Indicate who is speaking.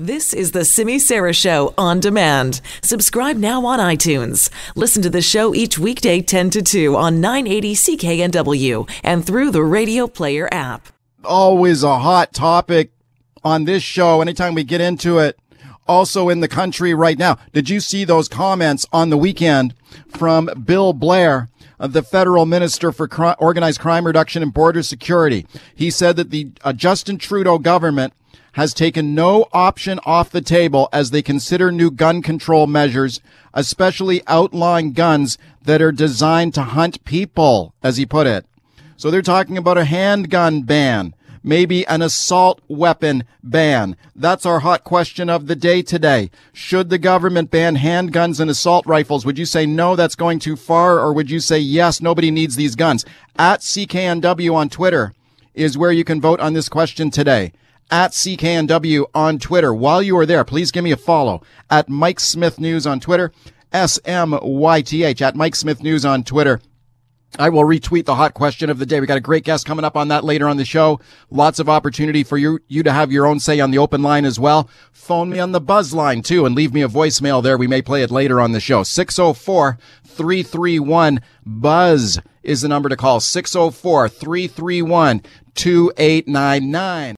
Speaker 1: This is the Simi Sara Show on demand. Subscribe now on iTunes. Listen to the show each weekday 10 to 2 on 980 CKNW and through the Radio Player app.
Speaker 2: Always a hot topic on this show anytime we get into it. Also in the country right now. Did you see those comments on the weekend from Bill Blair? The federal minister for organized crime reduction and border security. He said that the uh, Justin Trudeau government has taken no option off the table as they consider new gun control measures, especially outlawing guns that are designed to hunt people, as he put it. So they're talking about a handgun ban, maybe an assault weapon ban. That's our hot question of the day today. Should the government ban handguns and assault rifles? Would you say no, that's going too far? Or would you say yes, nobody needs these guns? At CKNW on Twitter is where you can vote on this question today at CKNW on Twitter. While you are there, please give me a follow at Mike Smyth News on Twitter, S M Y T H at Mike Smyth News on Twitter. I will retweet the hot question of the day. We got a great guest coming up on that later on the show. Lots of opportunity for you, you to have your own say on the open line as well. Phone me on the buzz line too and leave me a voicemail there. We may play it later on the show. 604 331 buzz is the number to call. 604 331 2899.